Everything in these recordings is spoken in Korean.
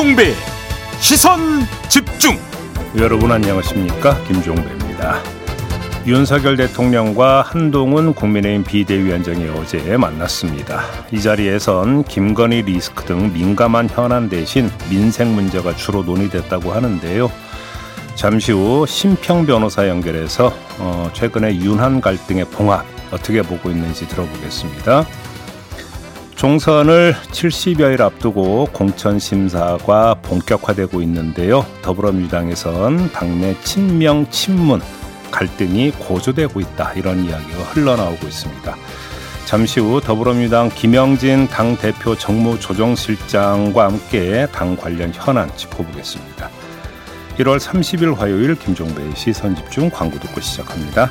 김종배 시선 집중 여러분 안녕하십니까 김종배입니다. 윤석열 대통령과 한동훈 국민의힘 비대위원장이 어제 만났습니다. 이 자리에선 김건희 리스크 등 민감한 현안 대신 민생 문제가 주로 논의됐다고 하는데요. 잠시 후 심평 변호사 연결해서 어, 최근의 윤한 갈등의 봉합 어떻게 보고 있는지 들어보겠습니다. 총선을 70여일 앞두고 공천 심사가 본격화되고 있는데요. 더불어민주당에선 당내 친명 친문 갈등이 고조되고 있다 이런 이야기가 흘러나오고 있습니다. 잠시 후 더불어민주당 김영진 당 대표 정무조정실장과 함께 당 관련 현안 짚어보겠습니다. 1월 30일 화요일 김종배의 시선 집중 광고 듣고 시작합니다.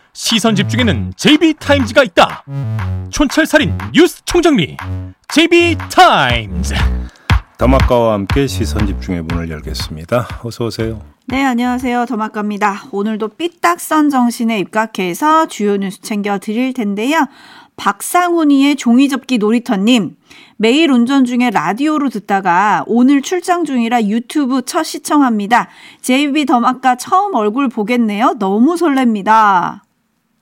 시선 집중에는 JB타임즈가 있다 촌철살인 뉴스 총정리 JB타임즈 더마카와 함께 시선 집중의 문을 열겠습니다. 어서 오세요. 네, 안녕하세요. 더마카입니다. 오늘도 삐딱선 정신에 입각해서 주요 뉴스 챙겨 드릴 텐데요. 박상훈이의 종이접기 놀이터님, 매일 운전 중에 라디오로 듣다가 오늘 출장 중이라 유튜브 첫 시청합니다. JB 더마카 처음 얼굴 보겠네요. 너무 설렙니다.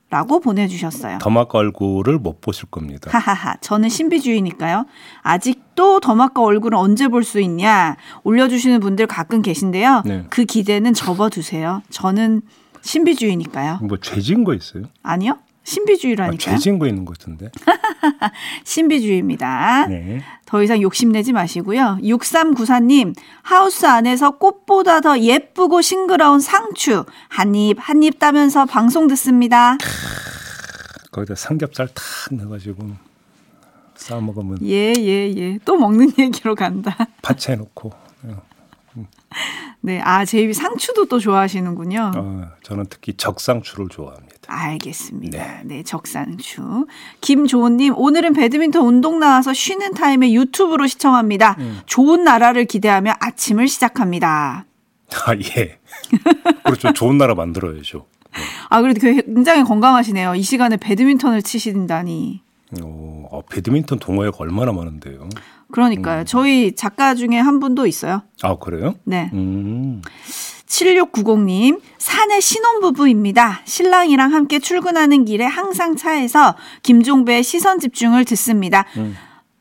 라고 보내주셨어요. 더마카 얼굴을 못 보실 겁니다. 하하하. 저는 신비주의니까요. 아직도 더마카 얼굴은 언제 볼 수 있냐 올려주시는 분들 가끔 계신데요. 네. 그 기대는 접어두세요. 저는 신비주의니까요. 뭐 죄진 거 있어요? 아니요. 아, 신비주의라니까요. 죄진 거 있는 것 같은데. 신비주의입니다. 네. 더 이상 욕심내지 마시고요. 6394님, 하우스 안에서 꽃보다 더 예쁘고 싱그러운 상추. 한 입, 한입 따면서 방송 듣습니다. 거기다 삼겹살 탁 넣어가지고 싸 먹으면 예, 예, 예. 또 먹는 얘기로 간다. 파채 넣고. 네. 아, 제이비 상추도 또 좋아하시는군요. 어, 저는 특히 적상추를 좋아합니다. 알겠습니다. 네. 적상추. 김조은님, 오늘은 배드민턴 운동 나와서 쉬는 타임에 유튜브로 시청합니다. 좋은 나라를 기대하며 아침을 시작합니다. 아 예. 그렇죠. 좋은 나라 만들어야죠. 아, 그래도 굉장히 건강하시네요. 이 시간에 배드민턴을 치신다니. 어, 어, 배드민턴 동호회가 얼마나 많은데요. 그러니까요. 저희 작가 중에 한 분도 있어요. 아 그래요? 네. 음. 7690님, 사내 신혼부부입니다. 신랑이랑 함께 출근하는 길에 항상 차에서 김종배의 시선 집중을 듣습니다.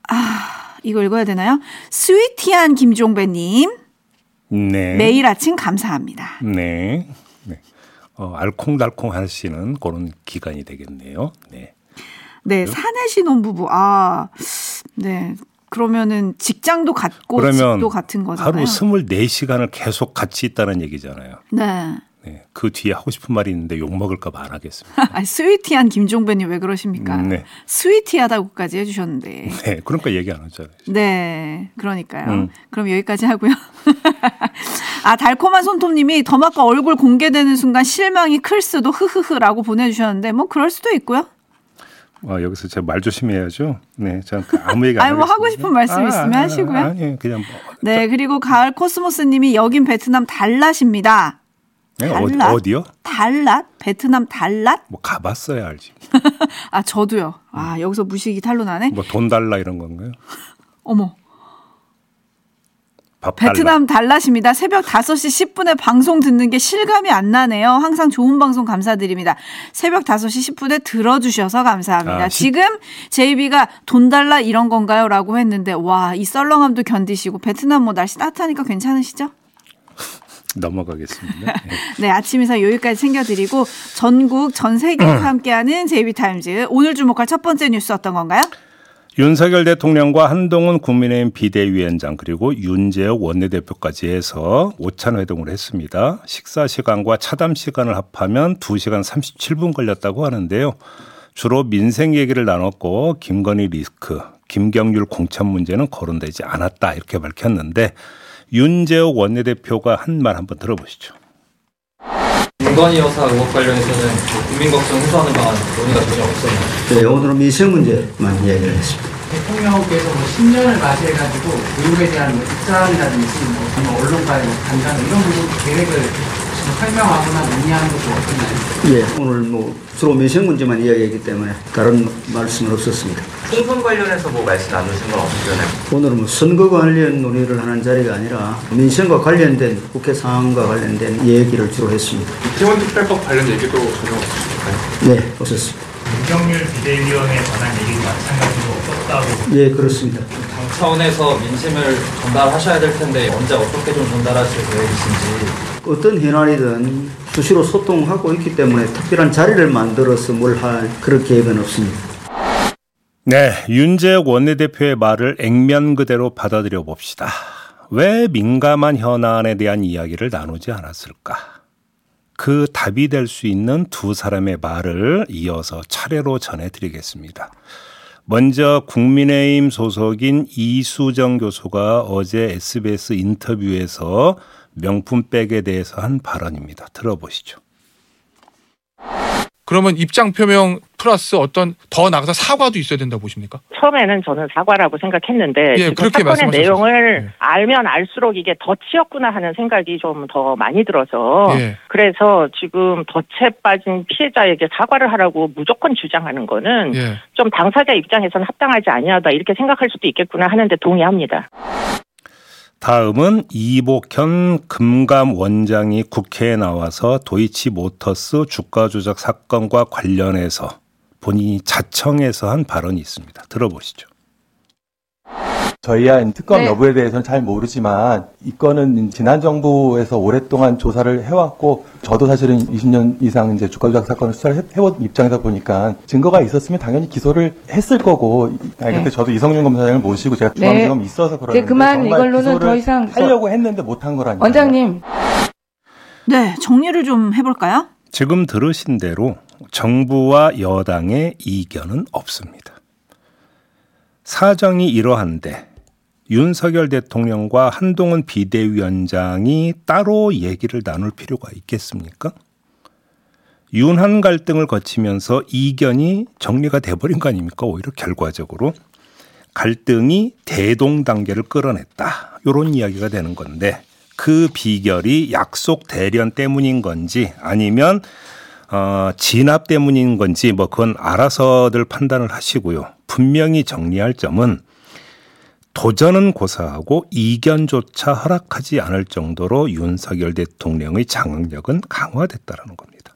아, 이거 읽어야 되나요? 스위티한 김종배님, 네. 매일 아침 감사합니다. 네. 네. 어, 알콩달콩 하시는 그런 기간이 되겠네요. 네. 네, 사내 신혼부부. 아, 네. 그러면은 직장도 같고 그러면 집도 같은 거잖아요. 하루 24시간을 계속 같이 있다는 얘기잖아요. 네. 네. 그 뒤에 하고 싶은 말이 있는데 욕 먹을까 봐 안 하겠습니다. 아, 스위티한 김종배님 왜 그러십니까? 음, 네. 스위티하다고까지 해주셨는데. 네. 그러니까 얘기 안 하잖아요. 네, 그러니까요. 음. 그럼 여기까지 하고요. 아, 달콤한 손톱님이 더마카 얼굴 공개되는 순간 실망이 클 수도 흐흐흐라고 보내주셨는데 뭐 그럴 수도 있고요. 아, 여기서 제가 말 조심해야죠. 네. 그 아무 얘기 안 아니, 뭐 하고. 싶은 말씀 있으면 하시고요. 아니, 그냥 뭐. 네, 그리고 가을 코스모스님이 여긴 베트남 달랏입니다. 네, 어디, 달랏? 어디요? 달랏? 베트남 달랏? 뭐 가봤어야 알지. 아, 저도요. 아, 여기서 무식이 탄로나네. 뭐 돈 달라 이런 건가요? 어머. 베트남 달랏입니다. 새벽 5시 10분에 방송 듣는 게 실감이 안 나네요. 항상 좋은 방송 감사드립니다. 새벽 5시 10분에 들어주셔서 감사합니다. 아, 시- 지금 제이비가 돈 달라 이런 건가요? 라고 했는데, 와, 이 썰렁함도 견디시고, 베트남 뭐 날씨 따뜻하니까 괜찮으시죠? 넘어가겠습니다. 네. 네, 아침 인사 여기까지 챙겨드리고, 전국, 전 세계에서 함께하는 제이비타임즈. 오늘 주목할 첫 번째 뉴스 어떤 건가요? 윤석열 대통령과 한동훈 국민의힘 비대위원장 그리고 윤재욱 원내대표까지 해서 오찬 회동을 했습니다. 식사 시간과 차담 시간을 합하면 2시간 37분 걸렸다고 하는데요. 주로 민생 얘기를 나눴고 김건희 리스크, 김경률 공천 문제는 거론되지 않았다 이렇게 밝혔는데 윤재옥 원내대표가 한 말 한번 들어보시죠. 김건희 여사 의혹 관련해서는 국민 걱정 해소하는 방안 논의가 전혀 없었나요? 네, 오늘은 미세 문제만 이야기를 했습니다. 대통령께서 뭐 10년을 맞이해가지고 의혹에 대한 뭐 입장이라든지 뭐, 뭐 언론과의 뭐 간담 이런 부분 계획을 설명하거나 논의하는 것도 없었나요? 예, 오늘 뭐 주로 미세 문제만 이야기했기 때문에 다른 말씀은 없었습니다. 총선 관련해서 뭐 말씀 나누신 건 없으셨나요? 오늘은 뭐 선거 관련 논의를 하는 자리가 아니라 민생과 관련된 국회 상황과 관련된 얘기를 주로 했습니다. 기본특별법 관련 얘기도 전혀 없으실까요? 네, 없었습니다. 윤석열 비대위원에 관한 얘기도 마찬가지로 없었다고 예, 그렇습니다. 당 차원에서 민심을 전달하셔야 될 텐데 언제 어떻게 좀 전달하실 계획이신지 어떤 현안이든 수시로 소통하고 있기 때문에 특별한 자리를 만들어서 뭘 할 그런 계획은 없습니다. 네, 윤재혁 원내대표의 말을 액면 그대로 받아들여 봅시다. 왜 민감한 현안에 대한 이야기를 나누지 않았을까? 그 답이 될 수 있는 두 사람의 말을 이어서 차례로 전해드리겠습니다. 먼저 국민의힘 소속인 이수정 교수가 어제 SBS 인터뷰에서 명품백에 대해서 한 발언입니다. 들어보시죠. 그러면 입장 표명 플러스 어떤 더 나가서 사과도 있어야 된다고 보십니까? 처음에는 저는 사과라고 생각했는데 예, 그렇게 사건의. 내용을 예. 알면 알수록 이게 덫이었구나 하는 생각이 좀 더 많이 들어서 예. 그래서 지금 덫에 빠진 피해자에게 사과를 하라고 무조건 주장하는 거는 예. 좀 당사자 입장에서는 합당하지 아니하다 이렇게 생각할 수도 있겠구나 하는데 동의합니다. 다음은 이복현 금감 원장이 국회에 나와서 도이치 모터스 주가 조작 사건과 관련해서 본인이 자청해서 한 발언이 있습니다. 들어보시죠. 저희야 특검 네. 여부에 대해서는 잘 모르지만 이 건은 지난 정부에서 오랫동안 조사를 해왔고 저도 사실은 20년 이상 이제 주가 조작 사건을 수사를 해- 해온 입장이다 보니까 증거가 있었으면 당연히 기소를 했을 거고 아니 그때 네. 저도 이성윤 검사장을 모시고 제가 네. 중앙지검 있어서 그러는데 이제 그만 정말 이걸로는 기소를 더 이상 하려고 했는데 못한 거라니까 원장님 네, 정리를 좀 해볼까요? 지금 들으신 대로 정부와 여당의 이견은 없습니다. 사정이 이러한데 윤석열 대통령과 한동훈 비대위원장이 따로 얘기를 나눌 필요가 있겠습니까? 윤한 갈등을 거치면서 이견이 정리가 돼버린 거 아닙니까? 오히려 결과적으로 갈등이 대동 단계를 끌어냈다. 이런 이야기가 되는 건데 그 비결이 약속 대련 때문인 건지 아니면 어, 진압 때문인 건지 뭐 그건 알아서들 판단을 하시고요. 분명히 정리할 점은 도전은 고사하고 이견조차 허락하지 않을 정도로 윤석열 대통령의 장악력은 강화됐다라는 겁니다.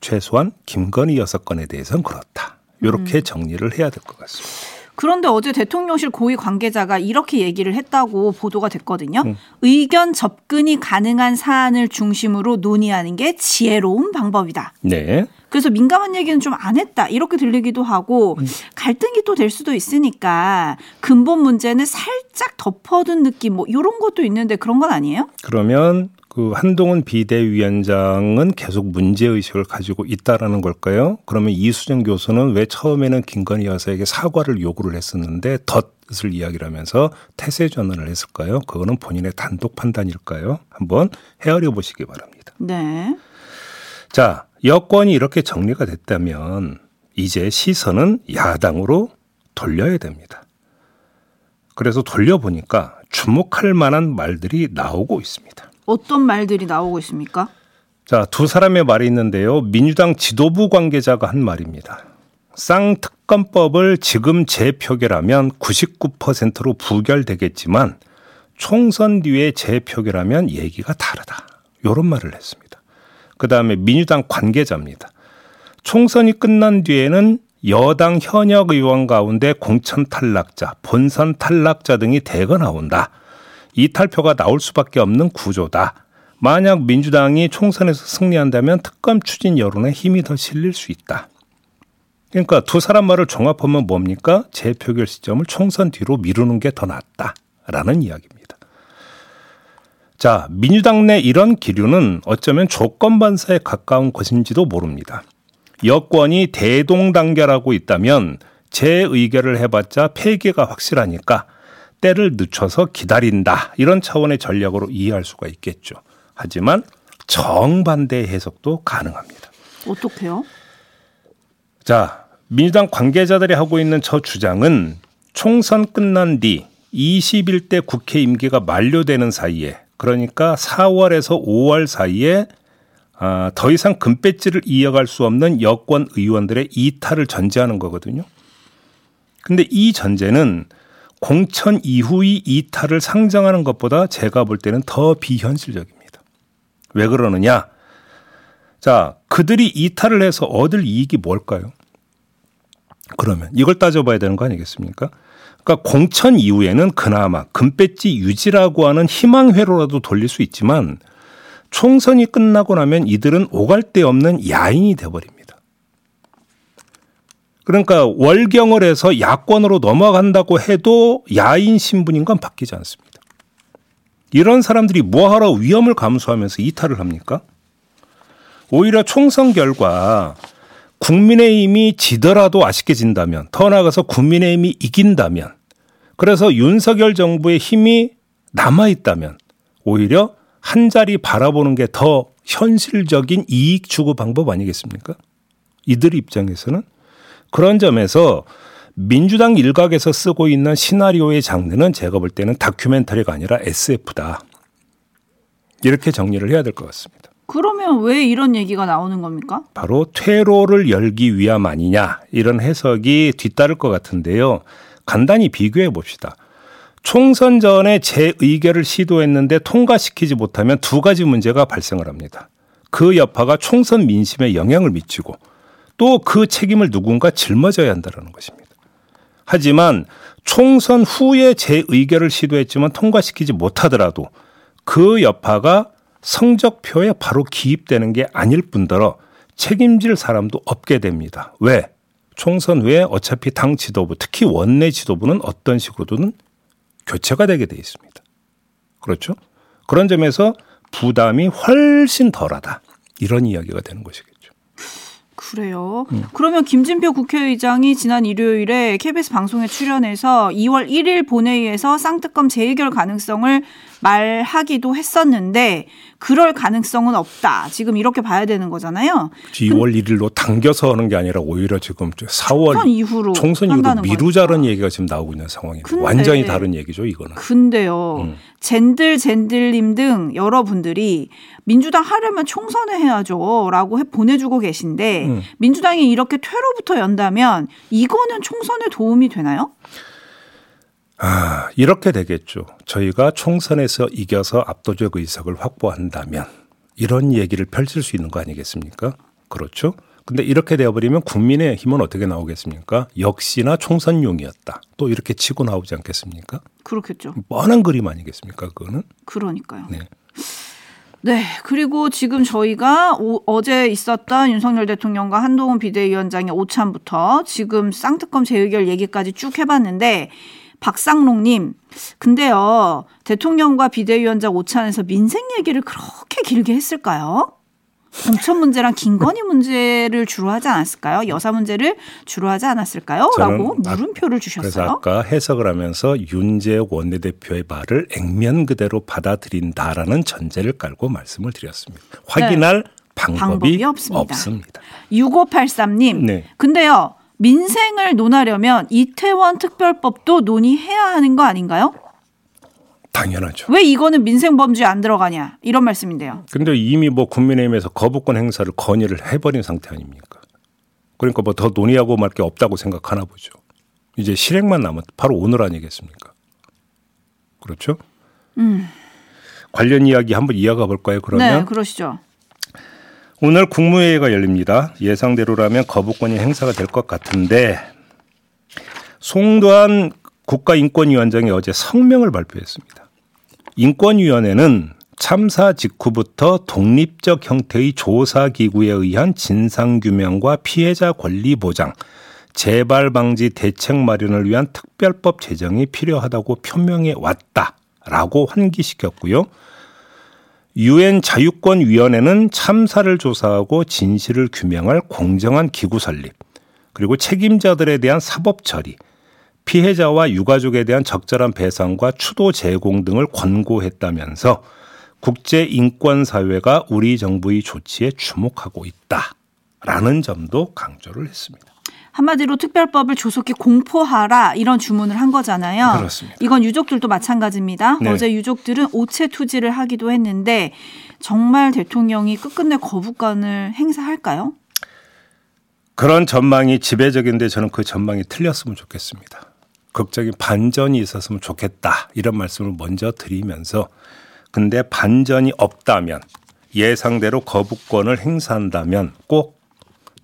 최소한 김건희 여섯 건에 대해서는 그렇다. 이렇게 정리를 해야 될 것 같습니다. 그런데 어제 대통령실 고위 관계자가 이렇게 얘기를 했다고 보도가 됐거든요. 음. 의견 접근이 가능한 사안을 중심으로 논의하는 게 지혜로운 방법이다. 네. 그래서 민감한 얘기는 좀 안 했다. 이렇게 들리기도 하고 음. 갈등이 또 될 수도 있으니까 근본 문제는 살짝 덮어둔 느낌 뭐 이런 것도 있는데 그런 건 아니에요? 그러면 그 한동훈 비대위원장은 계속 문제 의식을 가지고 있다라는 걸까요? 그러면 이수정 교수는 왜 처음에는 김건희 여사에게 사과를 요구를 했었는데 덫을 이야기를 하면서 태세 전환을 했을까요? 그거는 본인의 단독 판단일까요? 한번 헤아려 보시기 바랍니다. 네. 자, 여권이 이렇게 정리가 됐다면 이제 시선은 야당으로 돌려야 됩니다. 그래서 돌려보니까 주목할 만한 말들이 나오고 있습니다. 어떤 말들이 나오고 있습니까? 자, 두 사람의 말이 있는데요. 민주당 지도부 관계자가 한 말입니다. 쌍특검법을 지금 재표결하면 99%로 부결되겠지만 총선 뒤에 재표결하면 얘기가 다르다. 이런 말을 했습니다. 그 다음에 민주당 관계자입니다. 총선이 끝난 뒤에는 여당 현역 의원 가운데 공천 탈락자, 본선 탈락자 등이 대거 나온다. 이탈표가 나올 수밖에 없는 구조다. 만약 민주당이 총선에서 승리한다면 특검 추진 여론에 힘이 더 실릴 수 있다. 그러니까 두 사람 말을 종합하면 뭡니까? 재표결 시점을 총선 뒤로 미루는 게 더 낫다라는 이야기입니다. 자, 민주당 내 이런 기류는 어쩌면 조건 반사에 가까운 것인지도 모릅니다. 여권이 대동단결하고 있다면 재의결을 해봤자 폐기가 확실하니까 때를 늦춰서 기다린다. 이런 차원의 전략으로 이해할 수가 있겠죠. 하지만 정반대 해석도 가능합니다. 어떻게요? 자, 민주당 관계자들이 하고 있는 저 주장은 총선 끝난 뒤 21대 국회 임기가 만료되는 사이에 그러니까 4월에서 5월 사이에 아, 더 이상 금배지를 이어갈 수 없는 여권 의원들의 이탈을 전제하는 거거든요. 근데 이 전제는 공천 이후의 이탈을 상정하는 것보다 제가 볼 때는 더 비현실적입니다. 왜 그러느냐? 자, 그들이 이탈을 해서 얻을 이익이 뭘까요? 그러면 이걸 따져봐야 되는 거 아니겠습니까? 그러니까 공천 이후에는 그나마 금배지 유지라고 하는 희망회로라도 돌릴 수 있지만 총선이 끝나고 나면 이들은 오갈 데 없는 야인이 돼버립니다. 그러니까 월경을 해서 야권으로 넘어간다고 해도 야인 신분인 건 바뀌지 않습니다. 이런 사람들이 뭐하러 위험을 감수하면서 이탈을 합니까? 오히려 총선 결과 국민의힘이 지더라도 아쉽게 진다면 더 나아가서 국민의힘이 이긴다면 그래서 윤석열 정부의 힘이 남아 있다면 오히려 한 자리 바라보는 게 더 현실적인 이익 추구 방법 아니겠습니까? 이들 입장에서는 그런 점에서 민주당 일각에서 쓰고 있는 시나리오의 장르는 제가 볼 때는 다큐멘터리가 아니라 SF다. 이렇게 정리를 해야 될 것 같습니다. 그러면 왜 이런 얘기가 나오는 겁니까? 바로 퇴로를 열기 위함 아니냐 이런 해석이 뒤따를 것 같은데요. 간단히 비교해 봅시다. 총선 전에 재의결을 시도했는데 통과시키지 못하면 두 가지 문제가 발생을 합니다. 그 여파가 총선 민심에 영향을 미치고 또 그 책임을 누군가 짊어져야 한다는 것입니다. 하지만 총선 후에 재의결을 시도했지만 통과시키지 못하더라도 그 여파가 성적표에 바로 기입되는 게 아닐 뿐더러 책임질 사람도 없게 됩니다. 왜? 총선 후에 어차피 당 지도부, 특히 원내 지도부는 어떤 식으로든 교체가 되게 돼 있습니다. 그렇죠? 그런 점에서 부담이 훨씬 덜하다. 이런 이야기가 되는 것이겠죠. 그래요. 음. 그러면 김진표 국회의장이 지난 일요일에 KBS 방송에 출연해서 2월 1일 본회의에서 쌍특검 재의결 가능성을 말하기도 했었는데 그럴 가능성은 없다. 지금 이렇게 봐야 되는 거잖아요. 2월 1일로 당겨서 하는 게 아니라 오히려 지금 4월 총선 이후로 총선 이후로 미루자는 얘기가 지금 나오고 있는 상황입니다. 근데, 완전히 다른 얘기죠, 이거는. 근데요. 음. 젠들 젠들님 등 여러분들이 민주당 하려면 총선을 해야죠라고 해 보내주고 계신데 음. 민주당이 이렇게 퇴로부터 연다면 이거는 총선에 도움이 되나요? 아, 이렇게 되겠죠. 저희가 총선에서 이겨서 압도적 의석을 확보한다면 이런 얘기를 펼칠 수 있는 거 아니겠습니까? 그렇죠? 근데 이렇게 되어버리면 국민의 힘은 어떻게 나오겠습니까? 역시나 총선용이었다. 또 이렇게 치고 나오지 않겠습니까? 그렇겠죠. 뻔한 그림 아니겠습니까? 그거는? 그러니까요. 네. 네. 그리고 지금 저희가 오, 어제 있었던 윤석열 대통령과 한동훈 비대위원장의 오찬부터 지금 쌍특검 재의결 얘기까지 쭉 해봤는데 박상록님, 근데요, 대통령과 비대위원장 오찬에서 민생 얘기를 그렇게 길게 했을까요? 공천 문제랑 김건희 문제를 주로 하지 않았을까요? 여사 문제를 주로 하지 않았을까요? 라고 물음표를 주셨어요. 그래서 아까 해석을 하면서 윤재욱 원내대표의 말을 액면 그대로 받아들인다라는 전제를 깔고 말씀을 드렸습니다. 확인할 네. 방법이, 방법이, 없습니다. 없습니다. 6583님. 네. 근데요. 민생을 논하려면 이태원 특별법도 논의해야 하는 거 아닌가요? 당연하죠. 왜 이거는 민생 범죄에 안 들어가냐 이런 말씀인데요. 근데 이미 뭐 국민의힘에서 거부권 행사를 건의를 해버린 상태 아닙니까? 그러니까 뭐 더 논의하고 말 게 없다고 생각하나 보죠. 이제 실행만 남았 바로 오늘 아니겠습니까? 그렇죠? 음. 관련 이야기 한번 이어가 볼까요? 그러면 네, 그러시죠. 오늘 국무회의가 열립니다. 예상대로라면 거부권이 행사가 될 것 같은데 송도한 국가인권위원장이 어제 성명을 발표했습니다. 인권위원회는 참사 직후부터 독립적 형태의 조사기구에 의한 진상규명과 피해자 권리 보장, 재발 방지 대책 마련을 위한 특별법 제정이 필요하다고 표명해 왔다라고 환기시켰고요. 유엔 자유권 위원회는 참사를 조사하고 진실을 규명할 공정한 기구 설립, 그리고 책임자들에 대한 사법 처리, 피해자와 유가족에 대한 적절한 배상과 추도 제공 등을 권고했다면서 국제 인권 사회가 우리 정부의 조치에 주목하고 있다라는 점도 강조를 했습니다. 한마디로 특별법을 조속히 공포하라 이런 주문을 한 거잖아요. 그렇습니다. 이건 유족들도 마찬가지입니다. 네. 어제 유족들은 오체 투지를 하기도 했는데 정말 대통령이 끝끝내 거부권을 행사할까요? 그런 전망이 지배적인데 저는 그 전망이 틀렸으면 좋겠습니다. 극적인 반전이 있었으면 좋겠다. 이런 말씀을 먼저 드리면서 근데 반전이 없다면 예상대로 거부권을 행사한다면 꼭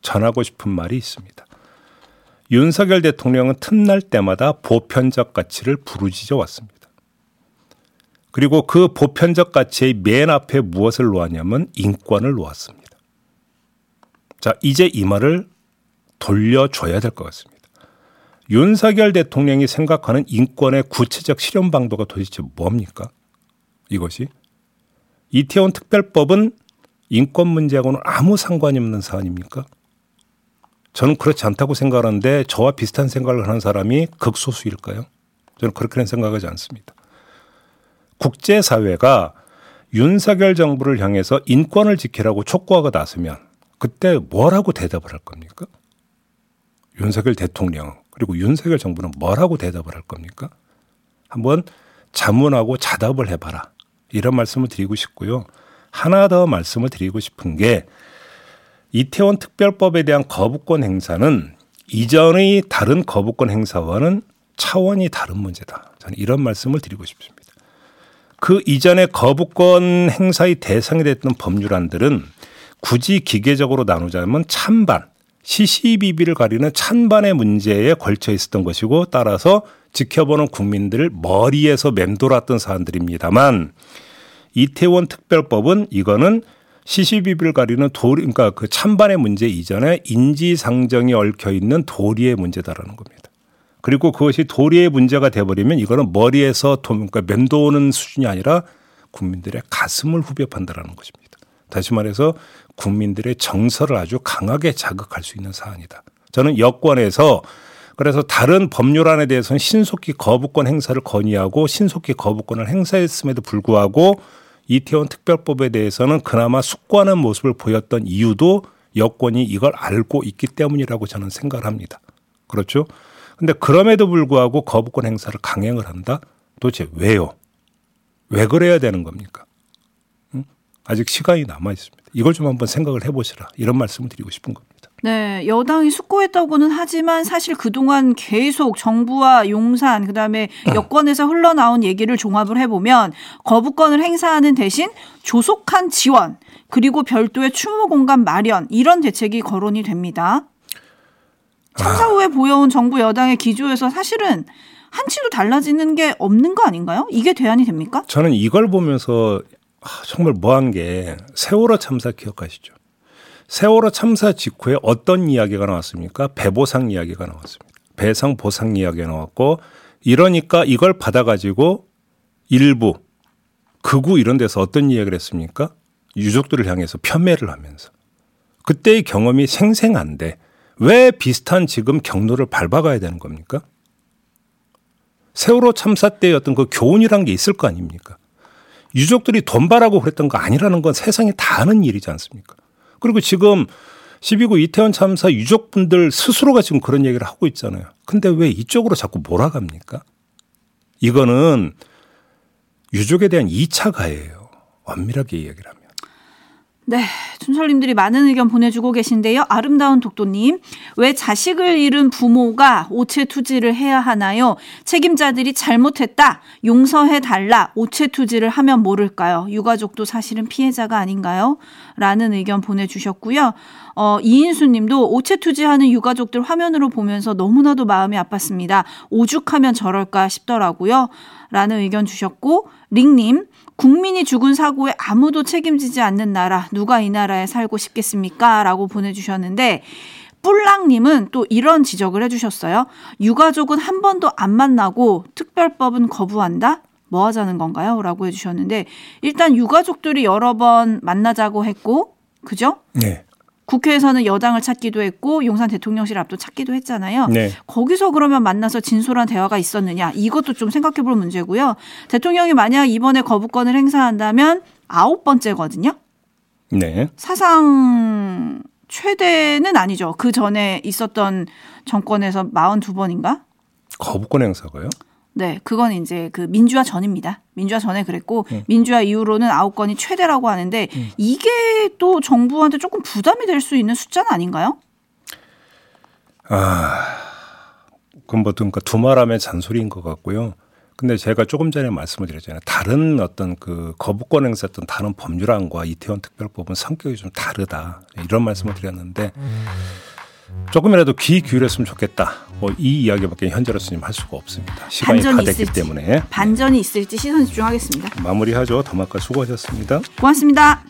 전하고 싶은 말이 있습니다. 윤석열 대통령은 틈날 때마다 보편적 가치를 부르짖어 왔습니다. 그리고 그 보편적 가치의 맨 앞에 무엇을 놓았냐면 인권을 놓았습니다. 자, 이제 이 말을 돌려줘야 될 것 같습니다. 윤석열 대통령이 생각하는 인권의 구체적 실현 방도가 도대체 뭡니까? 이것이 이태원 특별법은 인권 문제하고는 아무 상관이 없는 사안입니까? 저는 그렇지 않다고 생각하는데 저와 비슷한 생각을 하는 사람이 극소수일까요? 저는 그렇게는 생각하지 않습니다. 국제사회가 윤석열 정부를 향해서 인권을 지키라고 촉구하고 나서면 그때 뭐라고 대답을 할 겁니까? 윤석열 대통령 그리고 윤석열 정부는 뭐라고 대답을 할 겁니까? 한번 자문하고 자답을 해봐라. 이런 말씀을 드리고 싶고요. 하나 더 말씀을 드리고 싶은 게 이태원 특별법에 대한 거부권 행사는 이전의 다른 거부권 행사와는 차원이 다른 문제다. 저는 이런 말씀을 드리고 싶습니다. 그 이전에 거부권 행사의 대상이 됐던 법률안들은 굳이 기계적으로 나누자면 찬반, 시시비비를 가리는 찬반의 문제에 걸쳐 있었던 것이고 따라서 지켜보는 국민들을 머리에서 맴돌았던 사안들입니다만 이태원 특별법은 이거는 시시비비를 가리는 도리, 그러니까 그 찬반의 문제 이전에 인지상정이 얽혀 있는 도리의 문제다라는 겁니다. 그리고 그것이 도리의 문제가 돼버리면 이거는 머리에서 도, 그러니까 맴도는 수준이 아니라 국민들의 가슴을 후벼 판다라는 것입니다. 다시 말해서 국민들의 정서를 아주 강하게 자극할 수 있는 사안이다. 저는 여권에서 그래서 다른 법률안에 대해서는 신속히 거부권 행사를 건의하고 신속히 거부권을 행사했음에도 불구하고 이태원 특별법에 대해서는 그나마 숙고하는 모습을 보였던 이유도 여권이 이걸 알고 있기 때문이라고 저는 생각을 합니다. 그렇죠? 근데 그럼에도 불구하고 거부권 행사를 강행을 한다? 도대체 왜요? 왜 그래야 되는 겁니까? 응? 아직 시간이 남아 있습니다. 이걸 좀 한번 생각을 해보시라. 이런 말씀을 드리고 싶은 겁니다. 네, 여당이 숙고했다고는 하지만 사실 그동안 계속 정부와 용산 그다음에 여권에서 흘러나온 얘기를 종합을 해보면 거부권을 행사하는 대신 조속한 지원 그리고 별도의 추모 공간 마련 이런 대책이 거론이 됩니다. 참사 후에 보여온 정부 여당의 기조에서 사실은 한치도 달라지는 게 없는 거 아닌가요? 이게 대안이 됩니까? 저는 이걸 보면서 정말 뭐한 게 세월호 참사 기억하시죠? 세월호 참사 직후에 어떤 이야기가 나왔습니까? 배보상 이야기가 나왔습니다. 배상 보상 이야기가 나왔고 이러니까 이걸 받아가지고 일부 극우 이런 데서 어떤 이야기를 했습니까? 유족들을 향해서 편매를 하면서 그때의 경험이 생생한데 왜 비슷한 지금 경로를 밟아가야 되는 겁니까? 세월호 참사 때의 어떤 그 교훈이란 게 있을 거 아닙니까? 유족들이 돈 바라고 그랬던 거 아니라는 건 세상에 다 아는 일이지 않습니까? 그리고 지금 12구 이태원 참사 유족분들 스스로가 지금 그런 얘기를 하고 있잖아요. 근데 왜 이쪽으로 자꾸 몰아갑니까? 이거는 유족에 대한 2차 가해예요. 엄밀하게 이야기를 하면. 네, 춘설님들이 많은 의견 보내주고 계신데요. 아름다운 독도님, 왜 자식을 잃은 부모가 오체 투지를 해야 하나요? 책임자들이 잘못했다, 용서해 달라, 오체 투지를 하면 모를까요? 유가족도 사실은 피해자가 아닌가요? 라는 의견 보내주셨고요. 어, 이인수 님도 오체 투지하는 유가족들 화면으로 보면서 너무나도 마음이 아팠습니다. 오죽하면 저럴까 싶더라고요. 라는 의견 주셨고, 링님, 국민이 죽은 사고에 아무도 책임지지 않는 나라, 누가 이 나라에 살고 싶겠습니까? 라고 보내주셨는데, 뿔랑님은 또 이런 지적을 해주셨어요. 유가족은 한 번도 안 만나고 특별법은 거부한다? 뭐 하자는 건가요? 라고 해주셨는데, 일단 유가족들이 여러 번 만나자고 했고, 그죠? 네. 국회에서는 여당을 찾기도 했고 용산 대통령실 앞도 찾기도 했잖아요. 네. 거기서 그러면 만나서 진솔한 대화가 있었느냐 이것도 좀 생각해 볼 문제고요. 대통령이 만약 이번에 거부권을 행사한다면 아홉 번째거든요. 네. 사상 최대는 아니죠. 그 전에 있었던 정권에서 42번인가? 거부권 행사가요? 네, 그건 이제 그 민주화 전입니다. 민주화 전에 그랬고 음. 민주화 이후로는 아홉 건이 최대라고 하는데 이게 또 정부한테 조금 부담이 될 수 있는 숫자는 아닌가요? 아, 그건 뭐 그러니까 두말하면 잔소리인 것 같고요. 근데 제가 조금 전에 말씀을 드렸잖아요. 다른 어떤 그 거부권 행사했던 다른 법률안과 이태원 특별법은 성격이 좀 다르다. 이런 말씀을 드렸는데 조금이라도 귀 기울였으면 좋겠다. 뭐 이 이야기밖에 현재로서는 할 수가 없습니다. 시간이 다 됐기 있을지, 때문에 반전이 있을지 시선 집중하겠습니다. 마무리하죠. 더마카 수고하셨습니다. 고맙습니다.